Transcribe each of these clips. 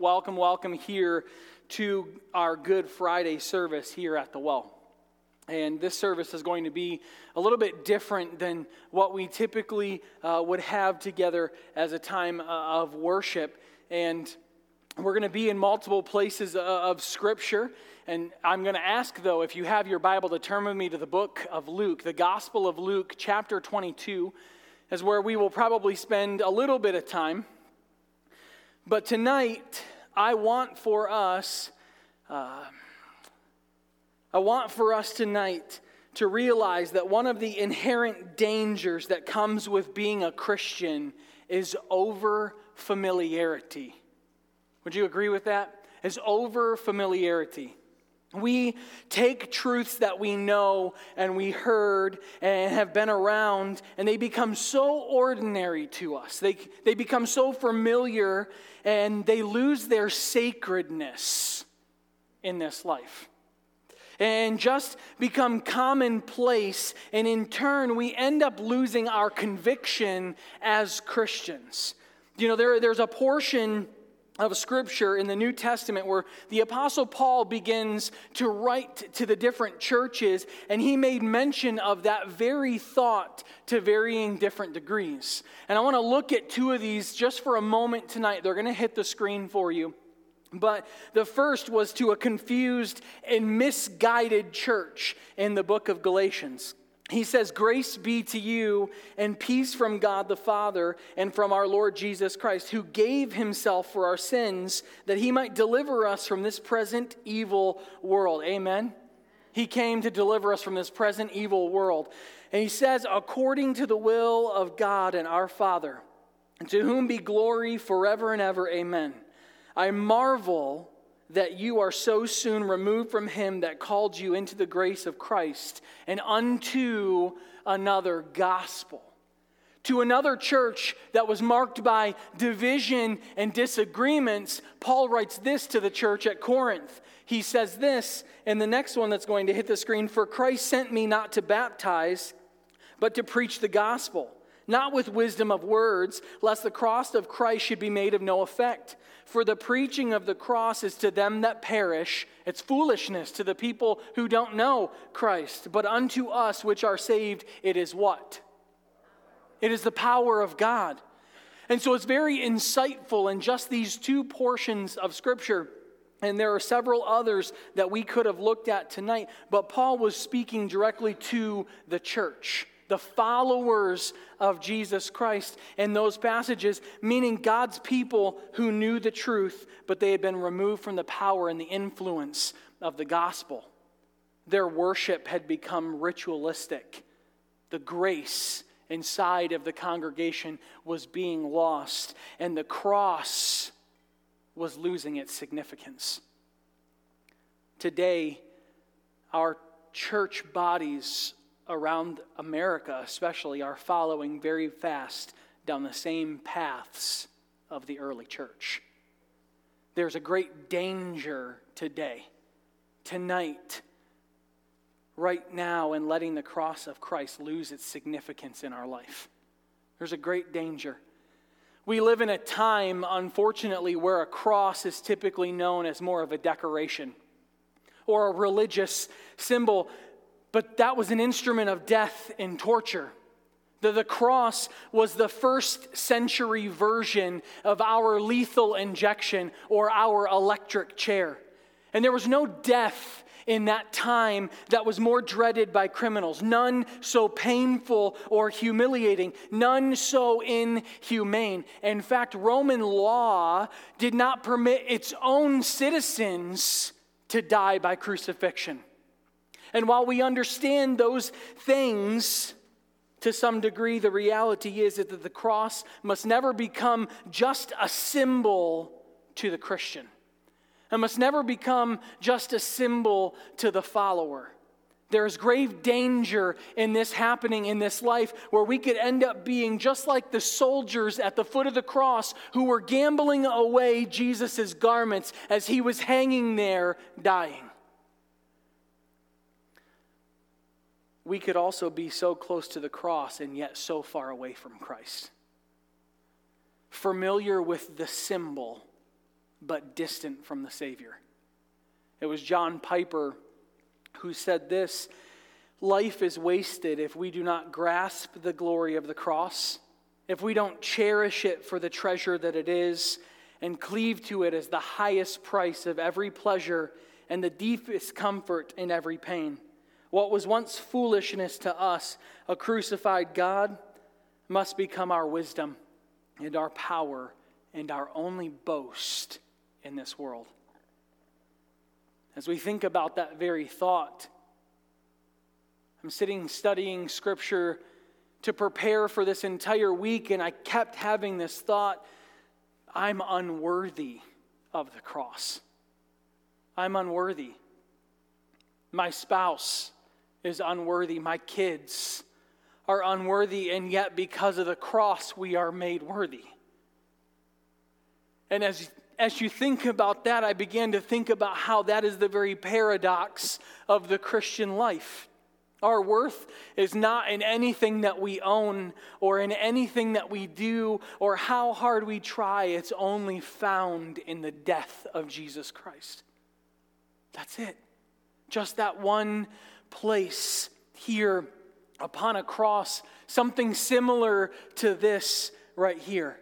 welcome, welcome here to our Good Friday service here at the Well. And this service is going to be a little bit different than what we typically uh, would have together as a time uh, of worship. And we're going to be in multiple places uh, of Scripture. And I'm going to ask, though, if you have your Bible, to turn with me to the book of Luke, the Gospel of Luke, chapter 22, is where we will probably spend a little bit of time. But tonight, I want for us. Uh, I want for us tonight to realize that one of the inherent dangers that comes with being a Christian is over familiarity. Would you agree with that? Is over familiarity. We take truths that we know and we heard and have been around, and they become so ordinary to us. They, they become so familiar and they lose their sacredness in this life and just become commonplace. And in turn, we end up losing our conviction as Christians. You know, there, there's a portion of scripture in the New Testament where the Apostle Paul begins to write to the different churches, and he made mention of that very thought to varying different degrees. And I want to look at two of these just for a moment tonight. They're going to hit the screen for you. But the first was to a confused and misguided church in the book of Galatians. He says, Grace be to you and peace from God the Father and from our Lord Jesus Christ, who gave himself for our sins that he might deliver us from this present evil world. Amen. He came to deliver us from this present evil world. And he says, according to the will of God and our Father, to whom be glory forever and ever. Amen. I marvel that you are so soon removed from him that called you into the grace of Christ and unto another gospel. To another church that was marked by division and disagreements, Paul writes this to the church at Corinth. He says this, and the next one that's going to hit the screen For Christ sent me not to baptize, but to preach the gospel, not with wisdom of words, lest the cross of Christ should be made of no effect. For the preaching of the cross is to them that perish, it's foolishness to the people who don't know Christ. But unto us which are saved, it is what? It is the power of God. And so it's very insightful in just these two portions of Scripture. And there are several others that we could have looked at tonight, but Paul was speaking directly to the church the followers of Jesus Christ in those passages, meaning God's people who knew the truth, but they had been removed from the power and the influence of the gospel. Their worship had become ritualistic. The grace inside of the congregation was being lost, and the cross was losing its significance. Today, our church bodies around America, especially, are following very fast down the same paths of the early church. There's a great danger today, tonight, right now, in letting the cross of Christ lose its significance in our life. There's a great danger. We live in a time, unfortunately, where a cross is typically known as more of a decoration or a religious symbol but that was an instrument of death and torture. The, the cross was the first century version of our lethal injection or our electric chair. And there was no death in that time that was more dreaded by criminals. None so painful or humiliating, none so inhumane. In fact, Roman law did not permit its own citizens to die by crucifixion. And while we understand those things to some degree, the reality is that the cross must never become just a symbol to the Christian. It must never become just a symbol to the follower. There is grave danger in this happening in this life where we could end up being just like the soldiers at the foot of the cross who were gambling away Jesus' garments as he was hanging there dying. We could also be so close to the cross and yet so far away from Christ. Familiar with the symbol but distant from the Savior. It was John Piper who said this Life is wasted if we do not grasp the glory of the cross, if we don't cherish it for the treasure that it is, and cleave to it as the highest price of every pleasure and the deepest comfort in every pain. What was once foolishness to us, a crucified God, must become our wisdom and our power and our only boast in this world. As we think about that very thought, I'm sitting studying scripture to prepare for this entire week, and I kept having this thought I'm unworthy of the cross. I'm unworthy. My spouse is unworthy. My kids are unworthy, and yet because of the cross, we are made worthy. And as, as you think about that, I began to think about how that is the very paradox of the Christian life. Our worth is not in anything that we own or in anything that we do or how hard we try. It's only found in the death of Jesus Christ. That's it. Just that one place here upon a cross, something similar to this right here.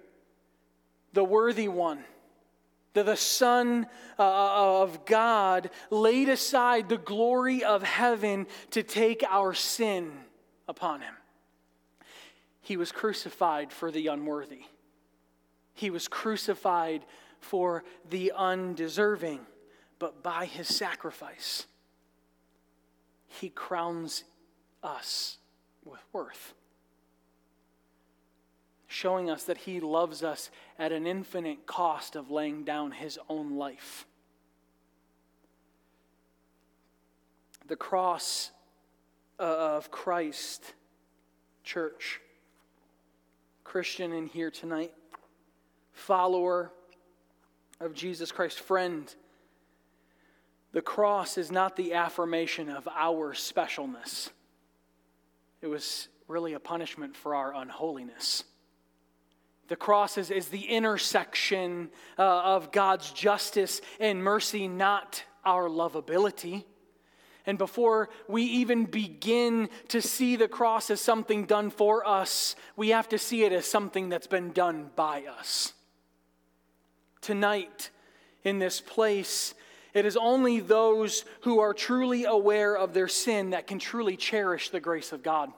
The worthy one that the Son uh, of God laid aside the glory of heaven to take our sin upon him. He was crucified for the unworthy, he was crucified for the undeserving, but by his sacrifice, he crowns us with worth showing us that he loves us at an infinite cost of laying down his own life. The cross uh, of Christ, church, Christian in here tonight, follower of Jesus Christ, friend. The cross is not the affirmation of our specialness. It was really a punishment for our unholiness. The cross is, is the intersection uh, of God's justice and mercy, not our lovability. And before we even begin to see the cross as something done for us, we have to see it as something that's been done by us. Tonight, in this place, it is only those who are truly aware of their sin that can truly cherish the grace of God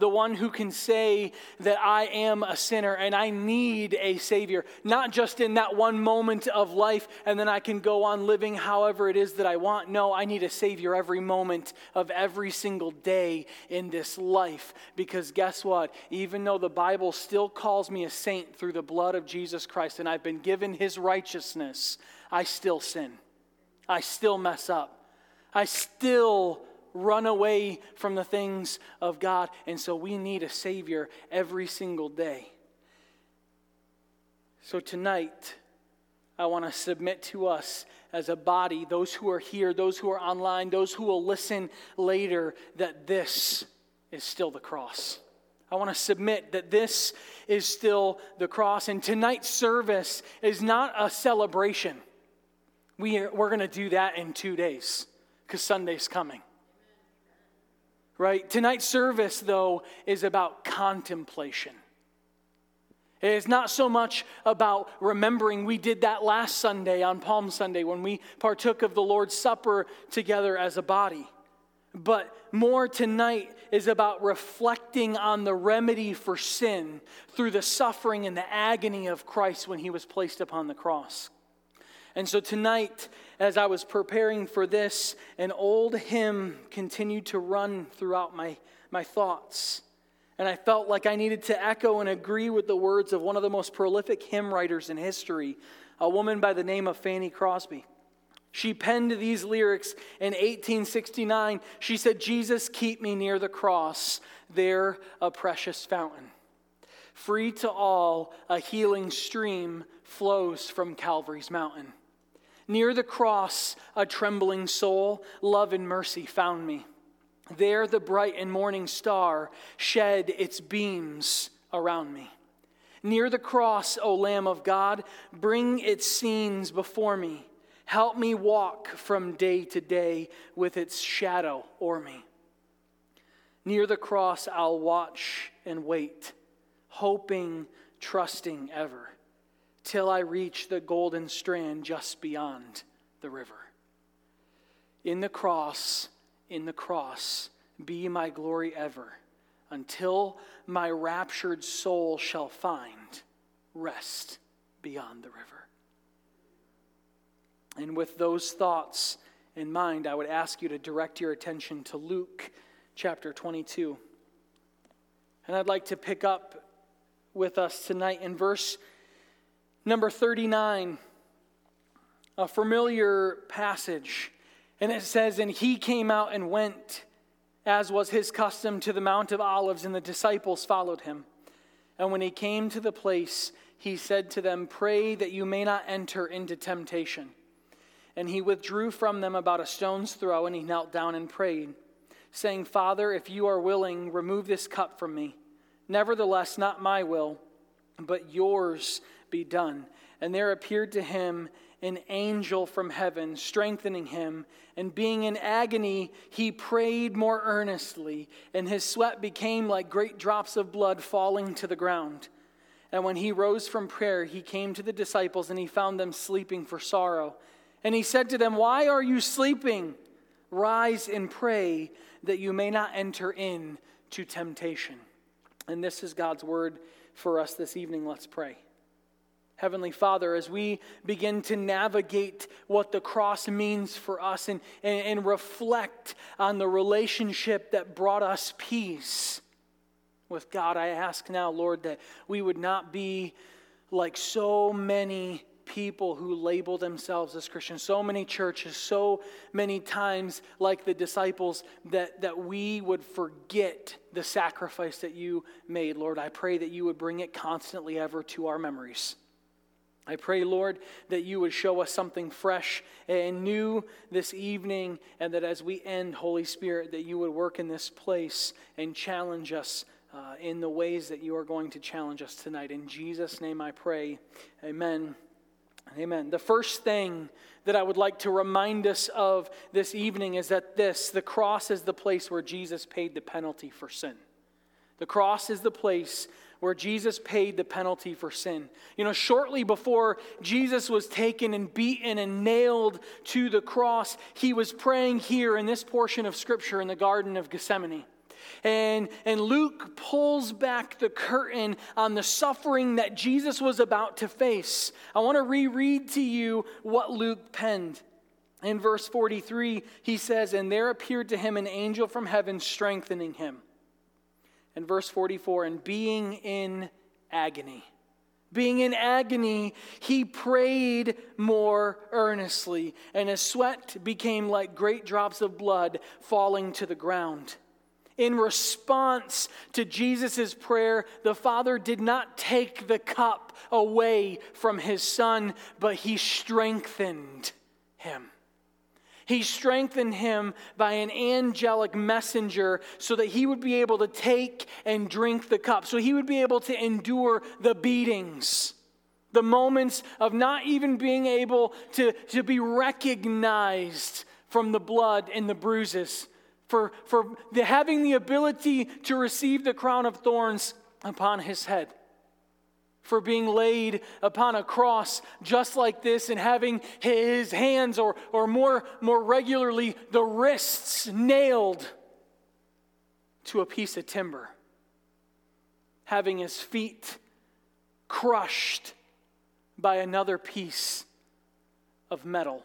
the one who can say that I am a sinner and I need a Savior, not just in that one moment of life and then I can go on living however it is that I want. No, I need a Savior every moment of every single day in this life. Because guess what? Even though the Bible still calls me a saint through the blood of Jesus Christ and I've been given His righteousness, I still sin. I still mess up. I still run away from the things of God. And so we need a Savior every single day. So tonight, I want to submit to us as a body, those who are here, those who are online, those who will listen later, that this is still the cross. I want to submit that this is still the cross. And tonight's service is not a celebration. We are, we're going to do that in two days because Sunday's coming right? Tonight's service, though, is about contemplation. It is not so much about remembering. We did that last Sunday on Palm Sunday when we partook of the Lord's Supper together as a body. But more tonight is about reflecting on the remedy for sin through the suffering and the agony of Christ when he was placed upon the cross. And so tonight, as I was preparing for this, an old hymn continued to run throughout my, my thoughts. And I felt like I needed to echo and agree with the words of one of the most prolific hymn writers in history, a woman by the name of Fanny Crosby. She penned these lyrics in 1869. She said, Jesus, keep me near the cross, there a precious fountain. Free to all, a healing stream flows from Calvary's mountain. Near the cross, a trembling soul, love and mercy found me. There, the bright and morning star shed its beams around me. Near the cross, O Lamb of God, bring its scenes before me. Help me walk from day to day with its shadow o'er me. Near the cross, I'll watch and wait, hoping, trusting ever, till I reach the golden strand just beyond the river. In the cross, in the cross, be my glory ever, until my raptured soul shall find rest beyond the river. And with those thoughts in mind, I would ask you to direct your attention to Luke chapter 22. And I'd like to pick up with us tonight in verse number 39, a familiar passage. And it says, And he came out and went, as was his custom, to the Mount of Olives, and the disciples followed him. And when he came to the place, he said to them, Pray that you may not enter into temptation. And he withdrew from them about a stone's throw, and he knelt down and prayed saying, Father, if you are willing, remove this cup from me. Nevertheless, not my will, but yours be done. And there appeared to him an angel from heaven, strengthening him. And being in agony, he prayed more earnestly, and his sweat became like great drops of blood falling to the ground. And when he rose from prayer, he came to the disciples, and he found them sleeping for sorrow. And he said to them, Why are you sleeping? Rise and pray that you may not enter into temptation. And this is God's word for us this evening. Let's pray. Heavenly Father, as we begin to navigate what the cross means for us and, and, and, reflect on the relationship that brought us peace with God, I ask now, Lord, that we would not be like so many people who label themselves as Christians, so many churches, so many times, like the disciples, that, that we would forget the sacrifice that you made. Lord, I pray that you would bring it constantly ever to our memories. I pray, Lord, that you would show us something fresh and new this evening, and that as we end, Holy Spirit, that you would work in this place and challenge us uh, in the ways that you are going to challenge us tonight. In Jesus' name I pray. Amen. Amen. The first thing that I would like to remind us of this evening is that this the cross is the place where Jesus paid the penalty for sin. The cross is the place where Jesus paid the penalty for sin. You know, shortly before Jesus was taken and beaten and nailed to the cross, he was praying here in this portion of Scripture in the Garden of Gethsemane. And, and Luke pulls back the curtain on the suffering that Jesus was about to face. I want to reread to you what Luke penned. In verse 43, he says, And there appeared to him an angel from heaven strengthening him. In verse 44, and being in agony. Being in agony, he prayed more earnestly, and his sweat became like great drops of blood falling to the ground. In response to Jesus' prayer, the Father did not take the cup away from his Son, but he strengthened him. He strengthened him by an angelic messenger so that he would be able to take and drink the cup, so he would be able to endure the beatings, the moments of not even being able to, to be recognized from the blood and the bruises. For, for the, having the ability to receive the crown of thorns upon his head, for being laid upon a cross just like this and having his hands, or, or more, more regularly, the wrists nailed to a piece of timber, having his feet crushed by another piece of metal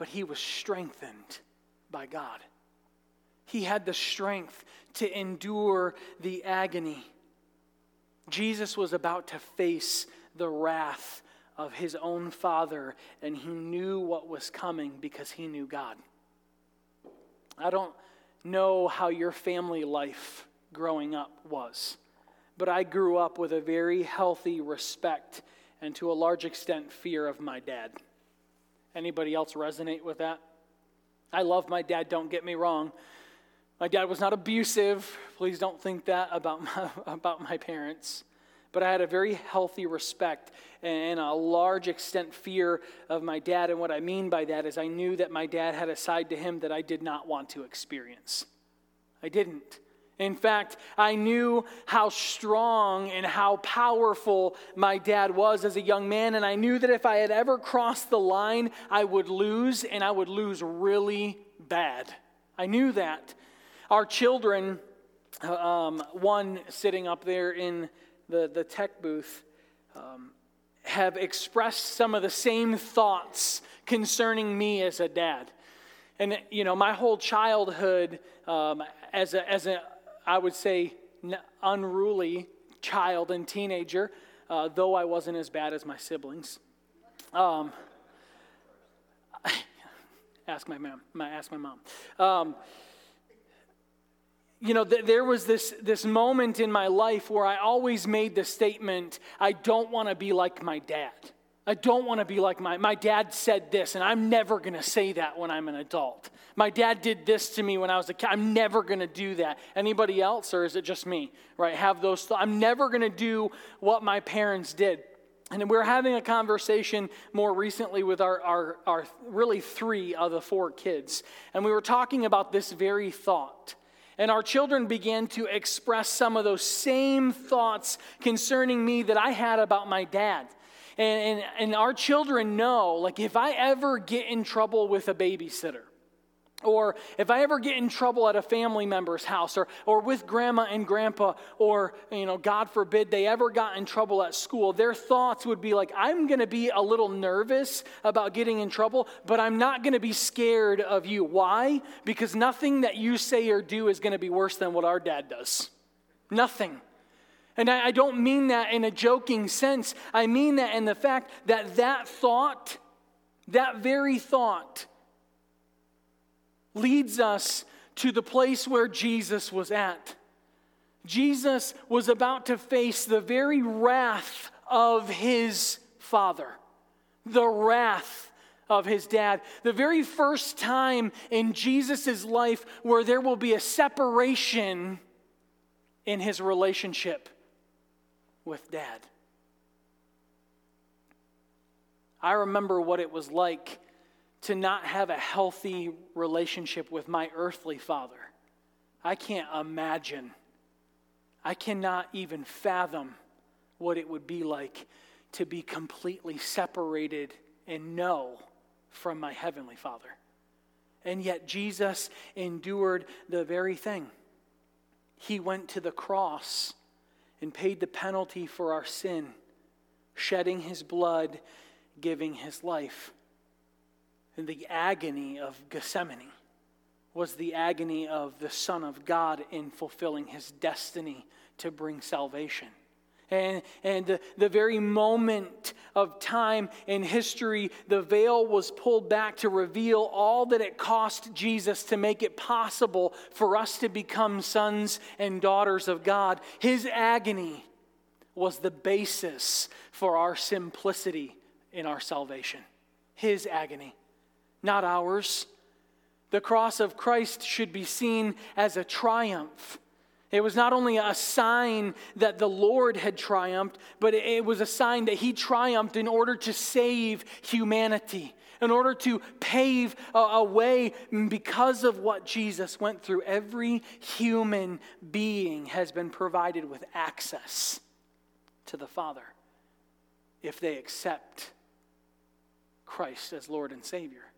but he was strengthened by God. He had the strength to endure the agony. Jesus was about to face the wrath of his own father, and he knew what was coming because he knew God. I don't know how your family life growing up was, but I grew up with a very healthy respect and to a large extent fear of my dad. Anybody else resonate with that? I love my dad, don't get me wrong, My dad was not abusive. Please don't think that about my, about my parents. But I had a very healthy respect and a large extent fear of my dad. And what I mean by that is I knew that my dad had a side to him that I did not want to experience. I didn't. In fact, I knew how strong and how powerful my dad was as a young man, and I knew that if I had ever crossed the line, I would lose, and I would lose really bad. I knew that. Our children, um, one sitting up there in the, the tech booth, um, have expressed some of the same thoughts concerning me as a dad. And, you know, my whole childhood um, as, a, as a, I would say, unruly child and teenager, uh, though I wasn't as bad as my siblings. Um, ask my mom. Ask my mom. You know, th- there was this, this moment in my life where I always made the statement, I don't want to be like my dad. I don't want to be like my, my dad said this, and I'm never going to say that when I'm an adult. My dad did this to me when I was a kid. I'm never going to do that. Anybody else, or is it just me? Right? Have those. Th- I'm never going to do what my parents did. And we are having a conversation more recently with our, our, our really three of the four kids. And we were talking about this very thought and our children began to express some of those same thoughts concerning me that I had about my dad. And, and, and our children know, like, if I ever get in trouble with a babysitter, or if I ever get in trouble at a family member's house or, or with grandma and grandpa, or, you know, God forbid they ever got in trouble at school, their thoughts would be like, I'm going to be a little nervous about getting in trouble, but I'm not going to be scared of you. Why? Because nothing that you say or do is going to be worse than what our dad does. Nothing. And I, I don't mean that in a joking sense. I mean that in the fact that that thought, that very thought, leads us to the place where Jesus was at. Jesus was about to face the very wrath of his father, the wrath of his dad. The very first time in Jesus' life where there will be a separation in his relationship with dad. I remember what it was like to not have a healthy relationship with my earthly father. I can't imagine. I cannot even fathom what it would be like to be completely separated and know from my heavenly father. And yet, Jesus endured the very thing. He went to the cross and paid the penalty for our sin, shedding his blood, giving his life the agony of Gethsemane was the agony of the Son of God in fulfilling his destiny to bring salvation. And, and the, the very moment of time in history, the veil was pulled back to reveal all that it cost Jesus to make it possible for us to become sons and daughters of God. His agony was the basis for our simplicity in our salvation. His agony not ours. The cross of Christ should be seen as a triumph. It was not only a sign that the Lord had triumphed, but it was a sign that he triumphed in order to save humanity, in order to pave a, way because of what Jesus went through. Every human being has been provided with access to the Father if they accept Christ as Lord and Savior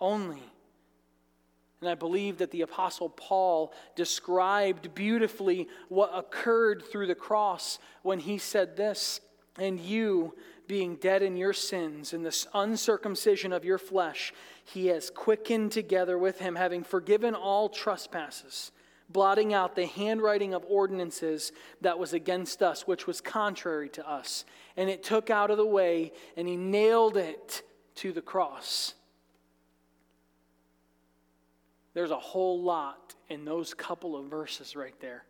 only. And I believe that the Apostle Paul described beautifully what occurred through the cross when he said this And you, being dead in your sins, in the uncircumcision of your flesh, he has quickened together with him, having forgiven all trespasses, blotting out the handwriting of ordinances that was against us, which was contrary to us. And it took out of the way, and he nailed it to the cross. There's a whole lot in those couple of verses right there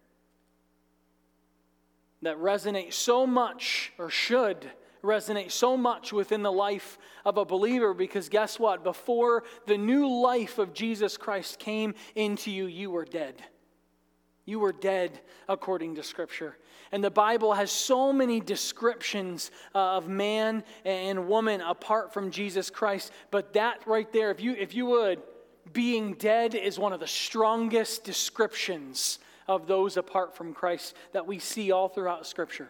that resonate so much, or should resonate so much within the life of a believer because guess what? Before the new life of Jesus Christ came into you, you were dead. You were dead according to Scripture. And the Bible has so many descriptions uh, of man and woman apart from Jesus Christ. But that right there, if you, if you would, being dead is one of the strongest descriptions of those apart from Christ that we see all throughout Scripture.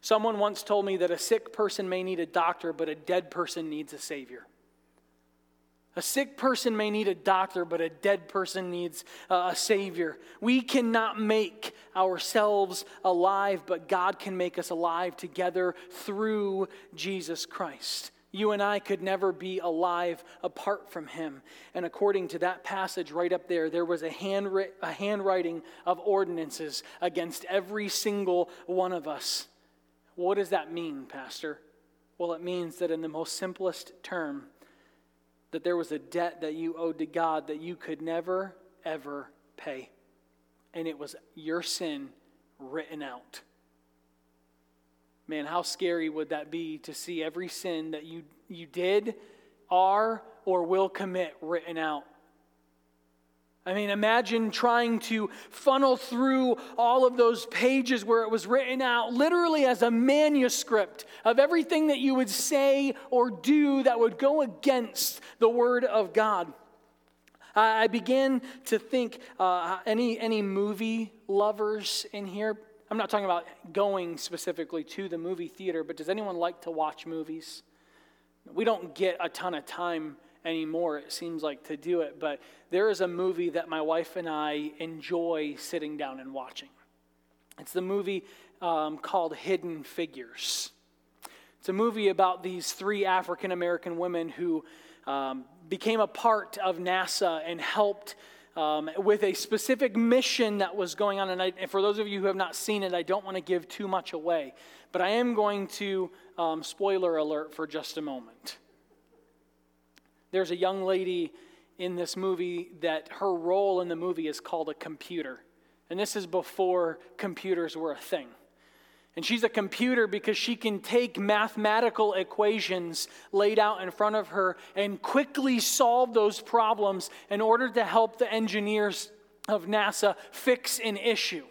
Someone once told me that a sick person may need a doctor, but a dead person needs a Savior. A sick person may need a doctor, but a dead person needs a Savior. We cannot make ourselves alive, but God can make us alive together through Jesus Christ. You and I could never be alive apart from him. And according to that passage right up there, there was a, handwri- a handwriting of ordinances against every single one of us. What does that mean, Pastor? Well, it means that in the most simplest term, that there was a debt that you owed to God that you could never, ever pay. And it was your sin written out. Man, how scary would that be to see every sin that you, you did, are, or will commit written out? I mean, imagine trying to funnel through all of those pages where it was written out literally as a manuscript of everything that you would say or do that would go against the Word of God. I began to think uh, any, any movie lovers in here? I'm not talking about going specifically to the movie theater, but does anyone like to watch movies? We don't get a ton of time anymore, it seems like, to do it. But there is a movie that my wife and I enjoy sitting down and watching. It's the movie um, called Hidden Figures. It's a movie about these three African American women who um, became a part of NASA and helped um, with a specific mission that was going on. And, I, and, for those of you who have not seen it, I don't want to give too much away. But I am going to, um, spoiler alert for just a moment. There's a young lady in this movie that her role in the movie is called a computer. And this is before computers were a thing. And she's a computer because she can take mathematical equations laid out in front of her and quickly solve those problems in order to help the engineers of NASA fix an issue.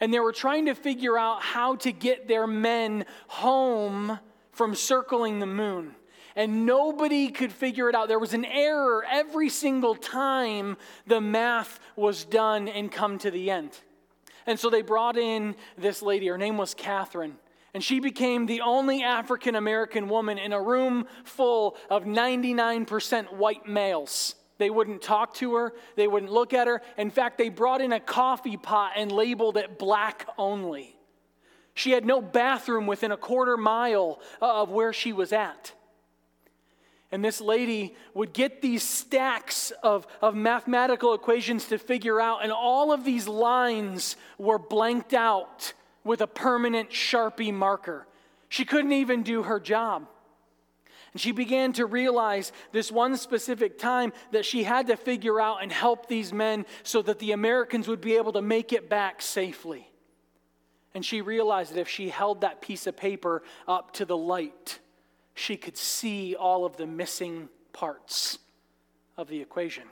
And they were trying to figure out how to get their men home from circling the moon and nobody could figure it out. There was an error every single time the math was done and come to the end. And so they brought in this lady. Her name was Katherine. And she became the only African American woman in a room full of 99% white males. They wouldn't talk to her, they wouldn't look at her. In fact, they brought in a coffee pot and labeled it black only. She had no bathroom within a quarter mile uh, of where she was at. And this lady would get these stacks of, of mathematical equations to figure out, and all of these lines were blanked out with a permanent Sharpie marker. She couldn't even do her job. And she began to realize this one specific time that she had to figure out and help these men so that the Americans would be able to make it back safely. And she realized that if she held that piece of paper up to the light, she could see all of the missing parts of the equation.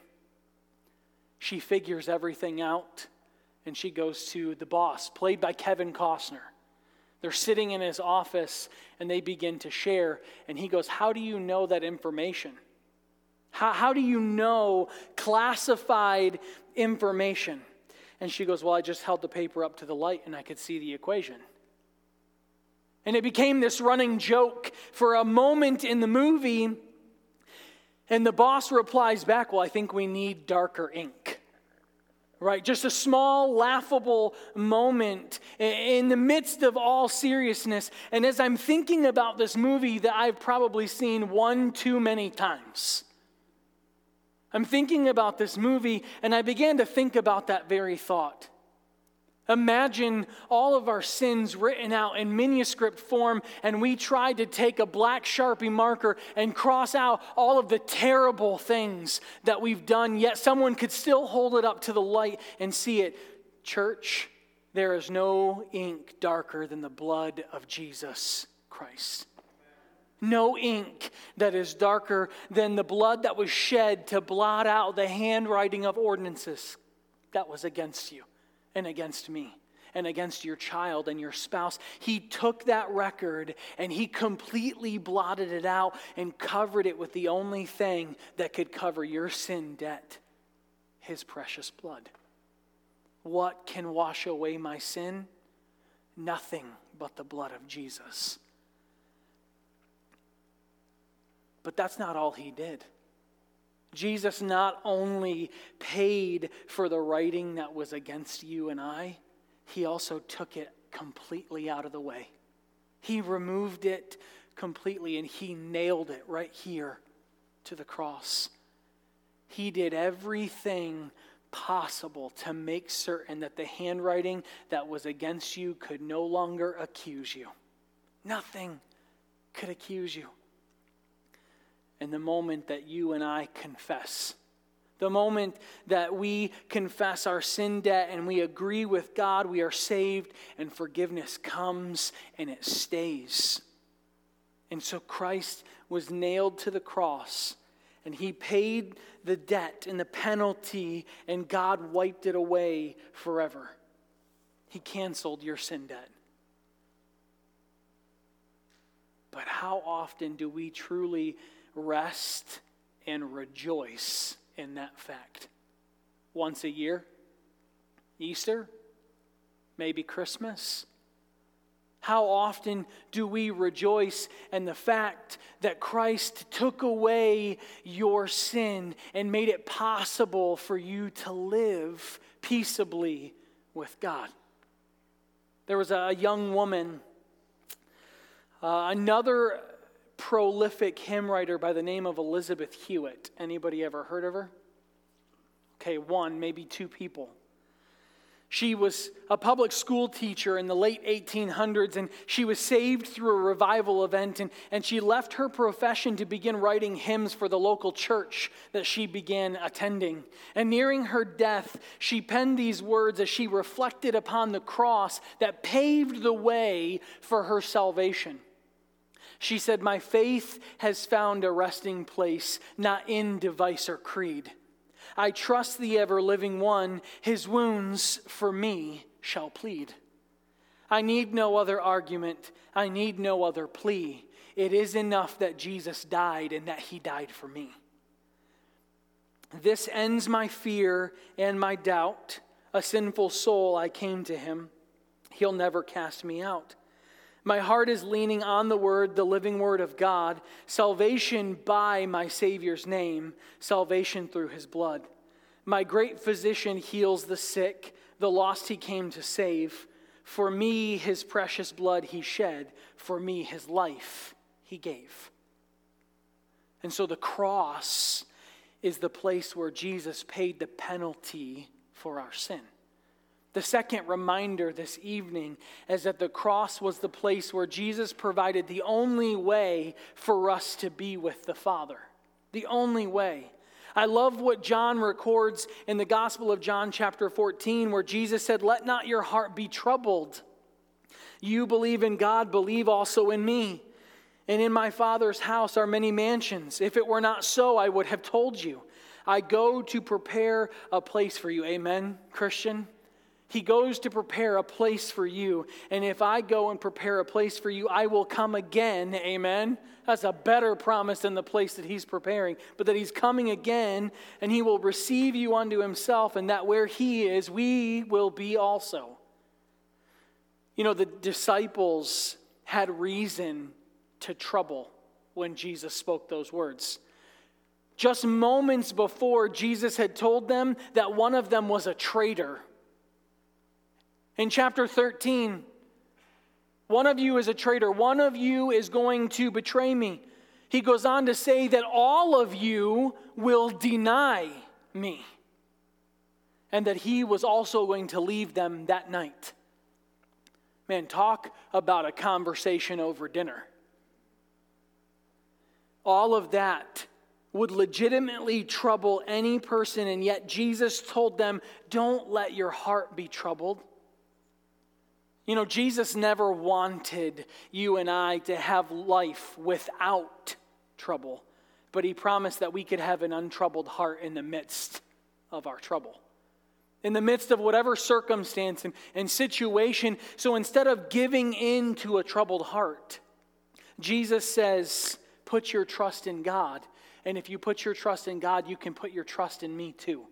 She figures everything out and she goes to the boss, played by Kevin Costner. They're sitting in his office and they begin to share. And he goes, How do you know that information? How, how do you know classified information? And she goes, Well, I just held the paper up to the light and I could see the equation. And it became this running joke for a moment in the movie. And the boss replies back, Well, I think we need darker ink. Right? Just a small, laughable moment in the midst of all seriousness. And as I'm thinking about this movie that I've probably seen one too many times, I'm thinking about this movie and I began to think about that very thought. Imagine all of our sins written out in manuscript form, and we tried to take a black Sharpie marker and cross out all of the terrible things that we've done, yet someone could still hold it up to the light and see it. Church, there is no ink darker than the blood of Jesus Christ. No ink that is darker than the blood that was shed to blot out the handwriting of ordinances that was against you and against me and against your child and your spouse. He took that record and he completely blotted it out and covered it with the only thing that could cover your sin debt his precious blood. What can wash away my sin? Nothing but the blood of Jesus. But that's not all he did. Jesus not only paid for the writing that was against you and I, he also took it completely out of the way. He removed it completely and he nailed it right here to the cross. He did everything possible to make certain that the handwriting that was against you could no longer accuse you. Nothing could accuse you. And the moment that you and I confess, the moment that we confess our sin debt and we agree with God, we are saved, and forgiveness comes and it stays. And so Christ was nailed to the cross and he paid the debt and the penalty, and God wiped it away forever. He canceled your sin debt. But how often do we truly rest and rejoice in that fact? Once a year? Easter? Maybe Christmas? How often do we rejoice in the fact that Christ took away your sin and made it possible for you to live peaceably with God? There was a young woman, uh, another prolific hymn writer by the name of Elizabeth Hewitt. Anybody ever heard of her? Okay, one, maybe two people. She was a public school teacher in the late 1800s, and she was saved through a revival event. And, and she left her profession to begin writing hymns for the local church that she began attending. And nearing her death, she penned these words as she reflected upon the cross that paved the way for her salvation. She said, My faith has found a resting place, not in device or creed I trust the ever living one, his wounds for me shall plead. I need no other argument, I need no other plea. It is enough that Jesus died and that he died for me. This ends my fear and my doubt. A sinful soul, I came to him. He'll never cast me out. My heart is leaning on the word, the living word of God, salvation by my Savior's name, salvation through his blood. My great physician heals the sick, the lost he came to save. For me, his precious blood he shed. For me, his life he gave. And so the cross is the place where Jesus paid the penalty for our sin. The second reminder this evening is that the cross was the place where Jesus provided the only way for us to be with the Father. The only way. I love what John records in the Gospel of John, chapter 14, where Jesus said, Let not your heart be troubled. You believe in God, believe also in me. And in my Father's house are many mansions. If it were not so, I would have told you. I go to prepare a place for you. Amen, Christian? He goes to prepare a place for you. And if I go and prepare a place for you, I will come again. Amen. That's a better promise than the place that he's preparing, but that he's coming again and he will receive you unto himself, and that where he is, we will be also. You know, the disciples had reason to trouble when Jesus spoke those words. Just moments before, Jesus had told them that one of them was a traitor. In chapter 13, one of you is a traitor, one of you is going to betray me. He goes on to say that all of you will deny me, and that he was also going to leave them that night. Man, talk about a conversation over dinner. All of that would legitimately trouble any person, and yet Jesus told them, Don't let your heart be troubled. You know, Jesus never wanted you and I to have life without trouble, but he promised that we could have an untroubled heart in the midst of our trouble. In the midst of whatever circumstance and, and situation. So instead of giving in to a troubled heart, Jesus says, put your trust in God. And if you put your trust in God, you can put your trust in me too.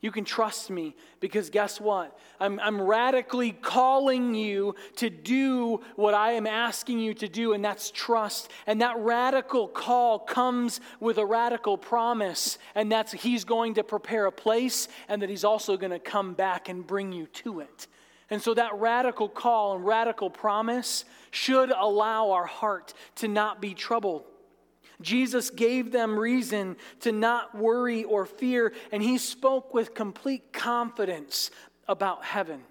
You can trust me because guess what? I'm, I'm radically calling you to do what I am asking you to do, and that's trust. And that radical call comes with a radical promise, and that's He's going to prepare a place and that He's also going to come back and bring you to it. And so that radical call and radical promise should allow our heart to not be troubled. Jesus gave them reason to not worry or fear, and he spoke with complete confidence about heaven.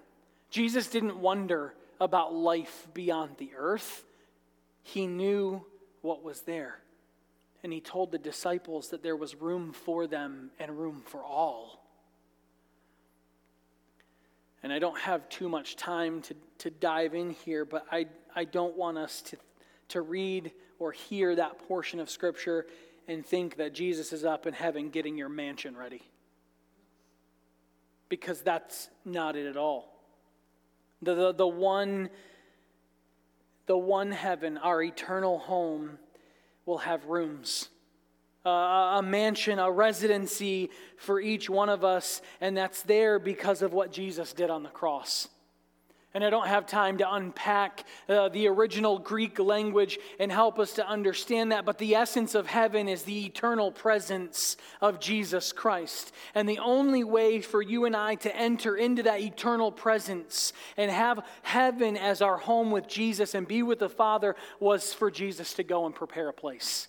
Jesus didn't wonder about life beyond the earth, he knew what was there. And he told the disciples that there was room for them and room for all. And I don't have too much time to, to dive in here, but I, I don't want us to, to read or hear that portion of Scripture and think that Jesus is up in heaven getting your mansion ready. Because that's not it at all. The, the, the, one, the one heaven, our eternal home, will have rooms. Uh, a mansion, a residency for each one of us, and that's there because of what Jesus did on the cross. And I don't have time to unpack uh, the original Greek language and help us to understand that, but the essence of heaven is the eternal presence of Jesus Christ. And the only way for you and I to enter into that eternal presence and have heaven as our home with Jesus and be with the Father was for Jesus to go and prepare a place.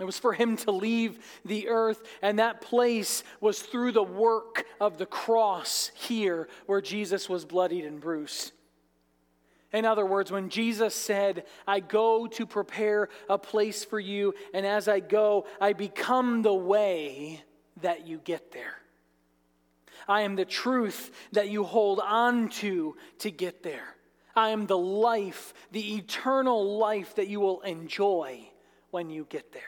It was for him to leave the earth, and that place was through the work of the cross here where Jesus was bloodied and bruised. In other words, when Jesus said, I go to prepare a place for you, and as I go, I become the way that you get there. I am the truth that you hold on to to get there. I am the life, the eternal life that you will enjoy when you get there.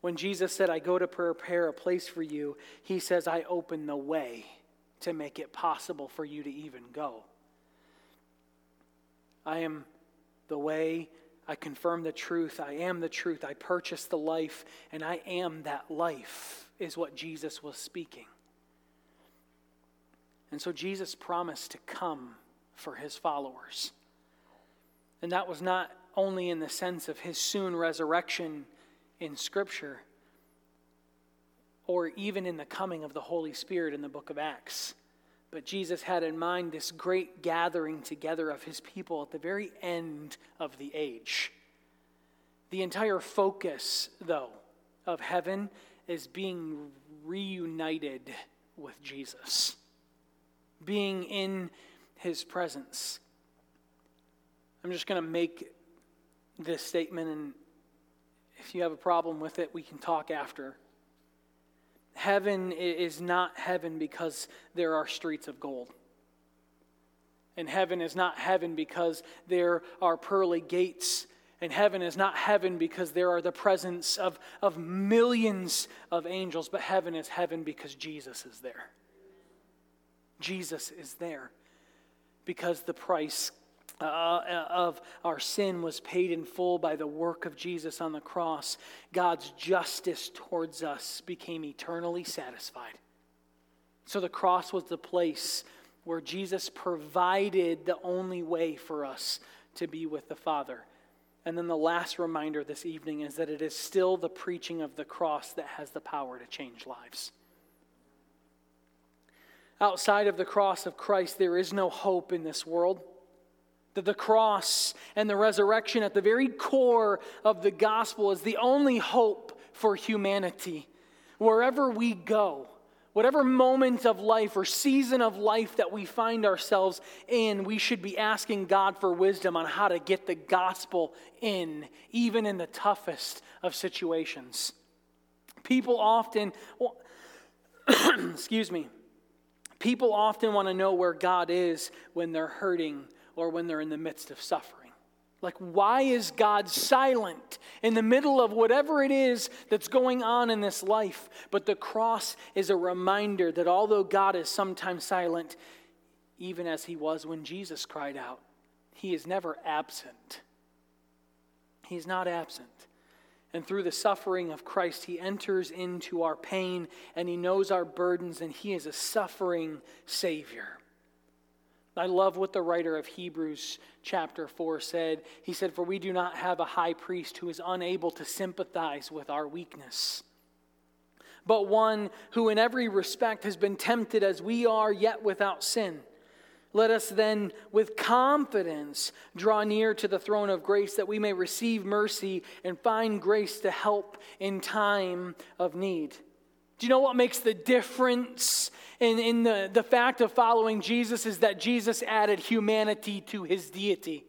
When Jesus said, I go to prepare a place for you, he says, I open the way to make it possible for you to even go. I am the way. I confirm the truth. I am the truth. I purchase the life, and I am that life, is what Jesus was speaking. And so Jesus promised to come for his followers. And that was not only in the sense of his soon resurrection in Scripture, or even in the coming of the Holy Spirit in the book of Acts. But Jesus had in mind this great gathering together of his people at the very end of the age. The entire focus, though, of heaven is being reunited with Jesus, being in his presence. I'm just going to make this statement, and if you have a problem with it, we can talk after. Heaven is not heaven because there are streets of gold. And heaven is not heaven because there are pearly gates. And heaven is not heaven because there are the presence of, of millions of angels. But heaven is heaven because Jesus is there. Jesus is there because the price uh, uh, of our sin was paid in full by the work of Jesus on the cross, God's justice towards us became eternally satisfied. So the cross was the place where Jesus provided the only way for us to be with the Father. And then the last reminder this evening is that it is still the preaching of the cross that has the power to change lives. Outside of the cross of Christ, there is no hope in this world. That the cross and the resurrection at the very core of the gospel is the only hope for humanity. Wherever we go, whatever moment of life or season of life that we find ourselves in, we should be asking God for wisdom on how to get the gospel in, even in the toughest of situations. People often, well, excuse me, people often want to know where God is when they're hurting or when they're in the midst of suffering. Like, why is God silent in the middle of whatever it is that's going on in this life? But the cross is a reminder that although God is sometimes silent, even as he was when Jesus cried out, he is never absent. He's not absent. And through the suffering of Christ, he enters into our pain and he knows our burdens, and he is a suffering Savior. I love what the writer of Hebrews chapter 4 said. He said, For we do not have a high priest who is unable to sympathize with our weakness, but one who in every respect has been tempted as we are, yet without sin. Let us then, with confidence, draw near to the throne of grace that we may receive mercy and find grace to help in time of need. Do you know what makes the difference in, in the, the fact of following Jesus is that Jesus added humanity to his deity.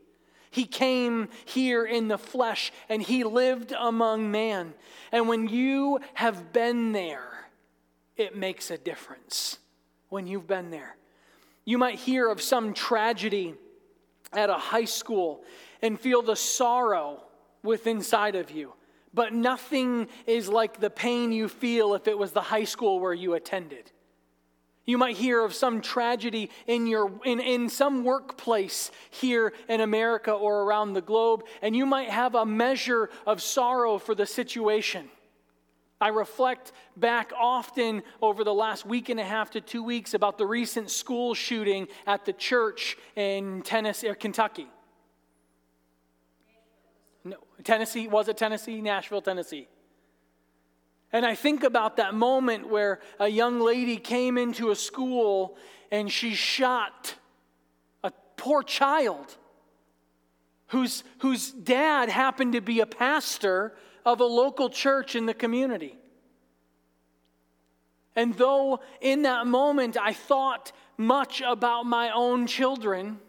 He came here in the flesh and he lived among man. And when you have been there, it makes a difference. When you've been there, you might hear of some tragedy at a high school and feel the sorrow within inside of you. But nothing is like the pain you feel if it was the high school where you attended. You might hear of some tragedy in, your, in, in some workplace here in America or around the globe, and you might have a measure of sorrow for the situation. I reflect back often over the last week and a half to two weeks about the recent school shooting at the church in Tennessee or Kentucky. Tennessee, was it Tennessee? Nashville, Tennessee. And I think about that moment where a young lady came into a school and she shot a poor child whose, whose dad happened to be a pastor of a local church in the community. And though in that moment I thought much about my own children,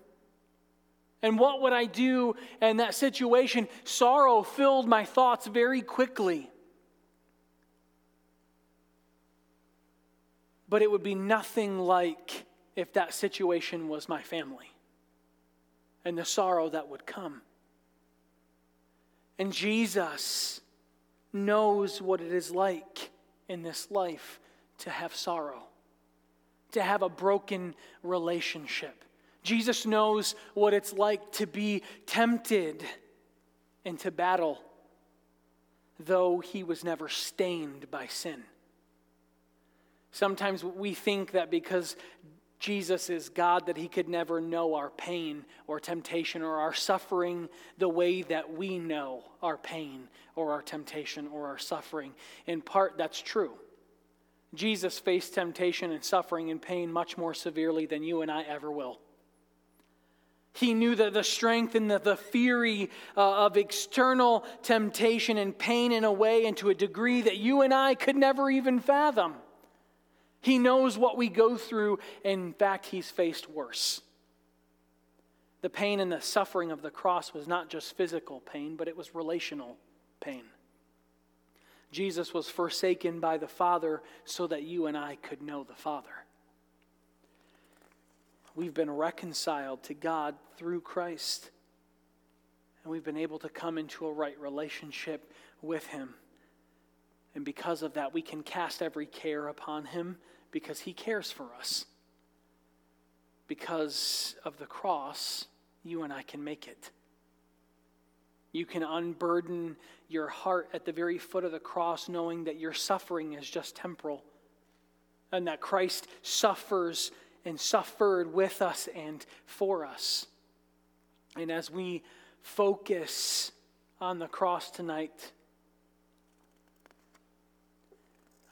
and what would I do in that situation? Sorrow filled my thoughts very quickly. But it would be nothing like if that situation was my family and the sorrow that would come. And Jesus knows what it is like in this life to have sorrow, to have a broken relationship Jesus knows what it's like to be tempted and to battle, though he was never stained by sin. Sometimes we think that because Jesus is God, that he could never know our pain or temptation or our suffering the way that we know our pain or our temptation or our suffering. In part, that's true. Jesus faced temptation and suffering and pain much more severely than you and I ever will. He knew that the strength and the, the fury uh, of external temptation and pain in a way and to a degree that you and I could never even fathom. He knows what we go through. In fact, he's faced worse. The pain and the suffering of the cross was not just physical pain, but it was relational pain. Jesus was forsaken by the Father so that you and I could know the Father. We've been reconciled to God through Christ. And we've been able to come into a right relationship with Him. And because of that, we can cast every care upon Him because He cares for us. Because of the cross, you and I can make it. You can unburden your heart at the very foot of the cross, knowing that your suffering is just temporal and that Christ suffers and suffered with us and for us. And as we focus on the cross tonight,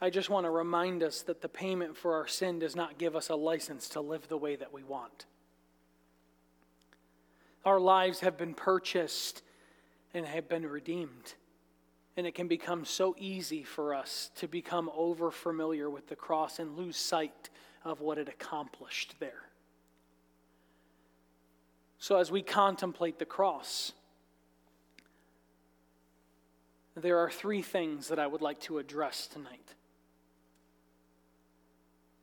I just want to remind us that the payment for our sin does not give us a license to live the way that we want. Our lives have been purchased and have been redeemed. And it can become so easy for us to become over familiar with the cross and lose sight of what it accomplished there. So, as we contemplate the cross, there are three things that I would like to address tonight.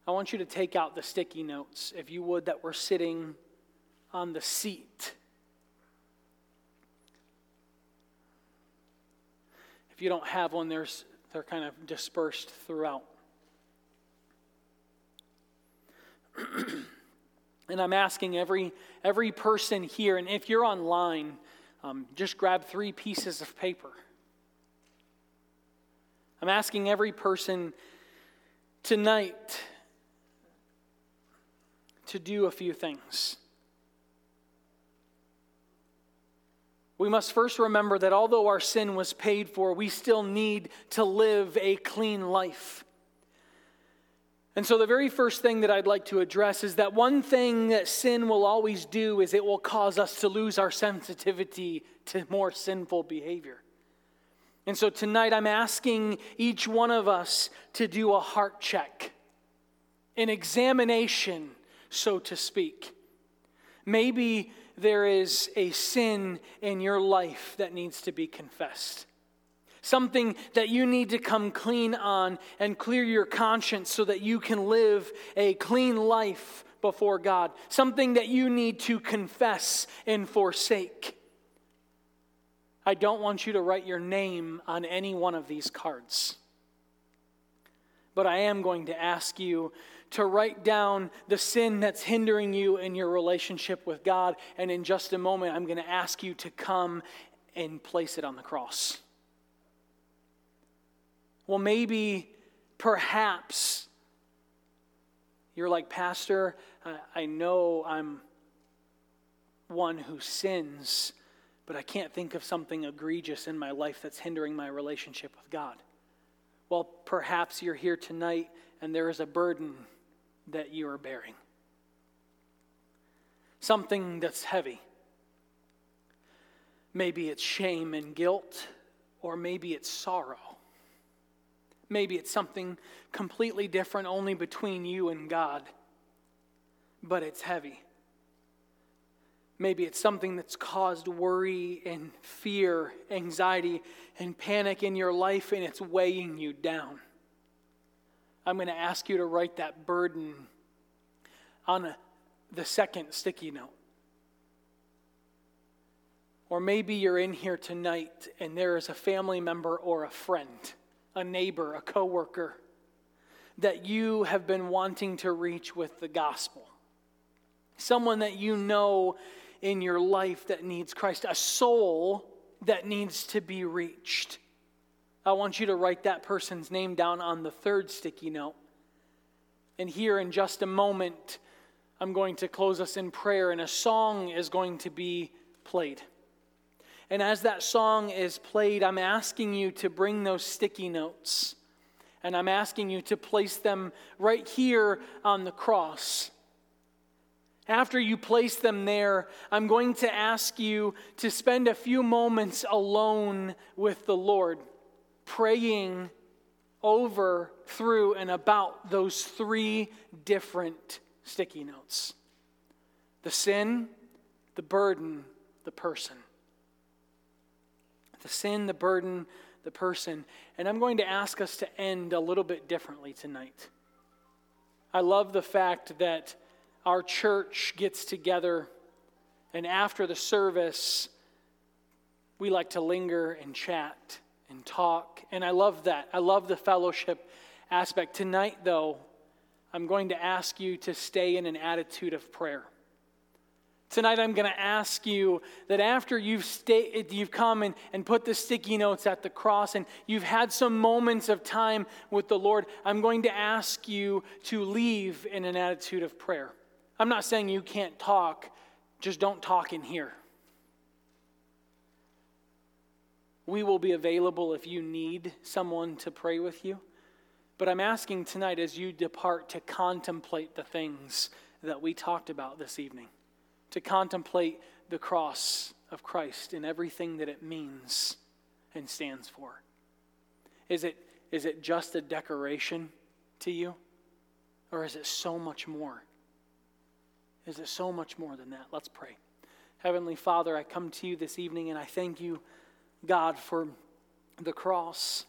I want you to take out the sticky notes, if you would, that were sitting on the seat. If you don't have one, there's, they're kind of dispersed throughout. and I'm asking every, every person here, and if you're online, um, just grab three pieces of paper. I'm asking every person tonight to do a few things. We must first remember that although our sin was paid for, we still need to live a clean life. And so, the very first thing that I'd like to address is that one thing that sin will always do is it will cause us to lose our sensitivity to more sinful behavior. And so, tonight I'm asking each one of us to do a heart check, an examination, so to speak. Maybe there is a sin in your life that needs to be confessed. Something that you need to come clean on and clear your conscience so that you can live a clean life before God. Something that you need to confess and forsake. I don't want you to write your name on any one of these cards. But I am going to ask you to write down the sin that's hindering you in your relationship with God. And in just a moment, I'm going to ask you to come and place it on the cross. Well, maybe, perhaps, you're like, Pastor, I know I'm one who sins, but I can't think of something egregious in my life that's hindering my relationship with God. Well, perhaps you're here tonight and there is a burden that you are bearing. Something that's heavy. Maybe it's shame and guilt, or maybe it's sorrow. Maybe it's something completely different only between you and God, but it's heavy. Maybe it's something that's caused worry and fear, anxiety, and panic in your life, and it's weighing you down. I'm going to ask you to write that burden on a, the second sticky note. Or maybe you're in here tonight and there is a family member or a friend, a neighbor, a coworker that you have been wanting to reach with the gospel. Someone that you know in your life that needs Christ, a soul that needs to be reached. I want you to write that person's name down on the third sticky note. And here in just a moment, I'm going to close us in prayer, and a song is going to be played. And as that song is played, I'm asking you to bring those sticky notes. And I'm asking you to place them right here on the cross. After you place them there, I'm going to ask you to spend a few moments alone with the Lord praying over, through, and about those three different sticky notes the sin, the burden, the person. The sin, the burden, the person. And I'm going to ask us to end a little bit differently tonight. I love the fact that our church gets together and after the service, we like to linger and chat and talk. And I love that. I love the fellowship aspect. Tonight, though, I'm going to ask you to stay in an attitude of prayer. Tonight, I'm going to ask you that after you've, you've come and, and put the sticky notes at the cross and you've had some moments of time with the Lord, I'm going to ask you to leave in an attitude of prayer. I'm not saying you can't talk, just don't talk in here. We will be available if you need someone to pray with you. But I'm asking tonight as you depart to contemplate the things that we talked about this evening, to contemplate the cross of Christ and everything that it means and stands for. Is it, is it just a decoration to you? Or is it so much more? Is it so much more than that? Let's pray. Heavenly Father, I come to you this evening and I thank you God, for the cross.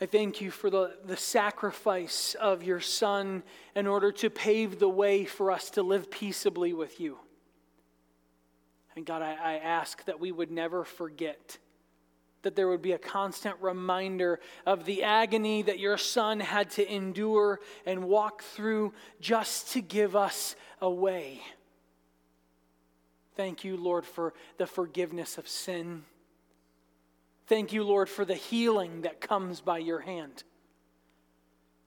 I thank you for the, the sacrifice of your Son in order to pave the way for us to live peaceably with you. And God, I, I ask that we would never forget, that there would be a constant reminder of the agony that your Son had to endure and walk through just to give us a way. Thank you, Lord, for the forgiveness of sin. Thank you, Lord, for the healing that comes by your hand.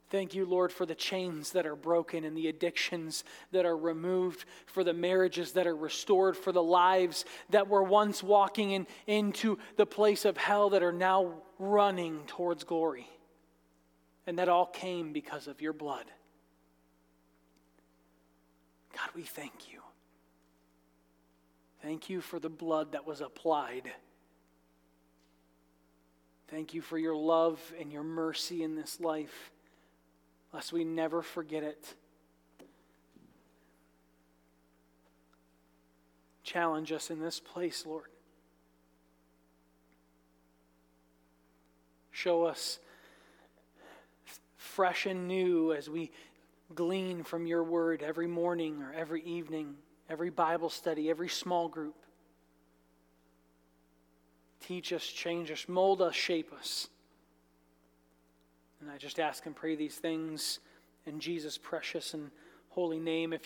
Thank you, Lord, for the chains that are broken and the addictions that are removed, for the marriages that are restored, for the lives that were once walking in, into the place of hell that are now running towards glory. And that all came because of your blood. God, we thank you. Thank you for the blood that was applied. Thank you for your love and your mercy in this life, lest we never forget it. Challenge us in this place, Lord. Show us fresh and new as we glean from your word every morning or every evening, every Bible study, every small group. Teach us, change us, mold us, shape us. And I just ask and pray these things in Jesus' precious and holy name. If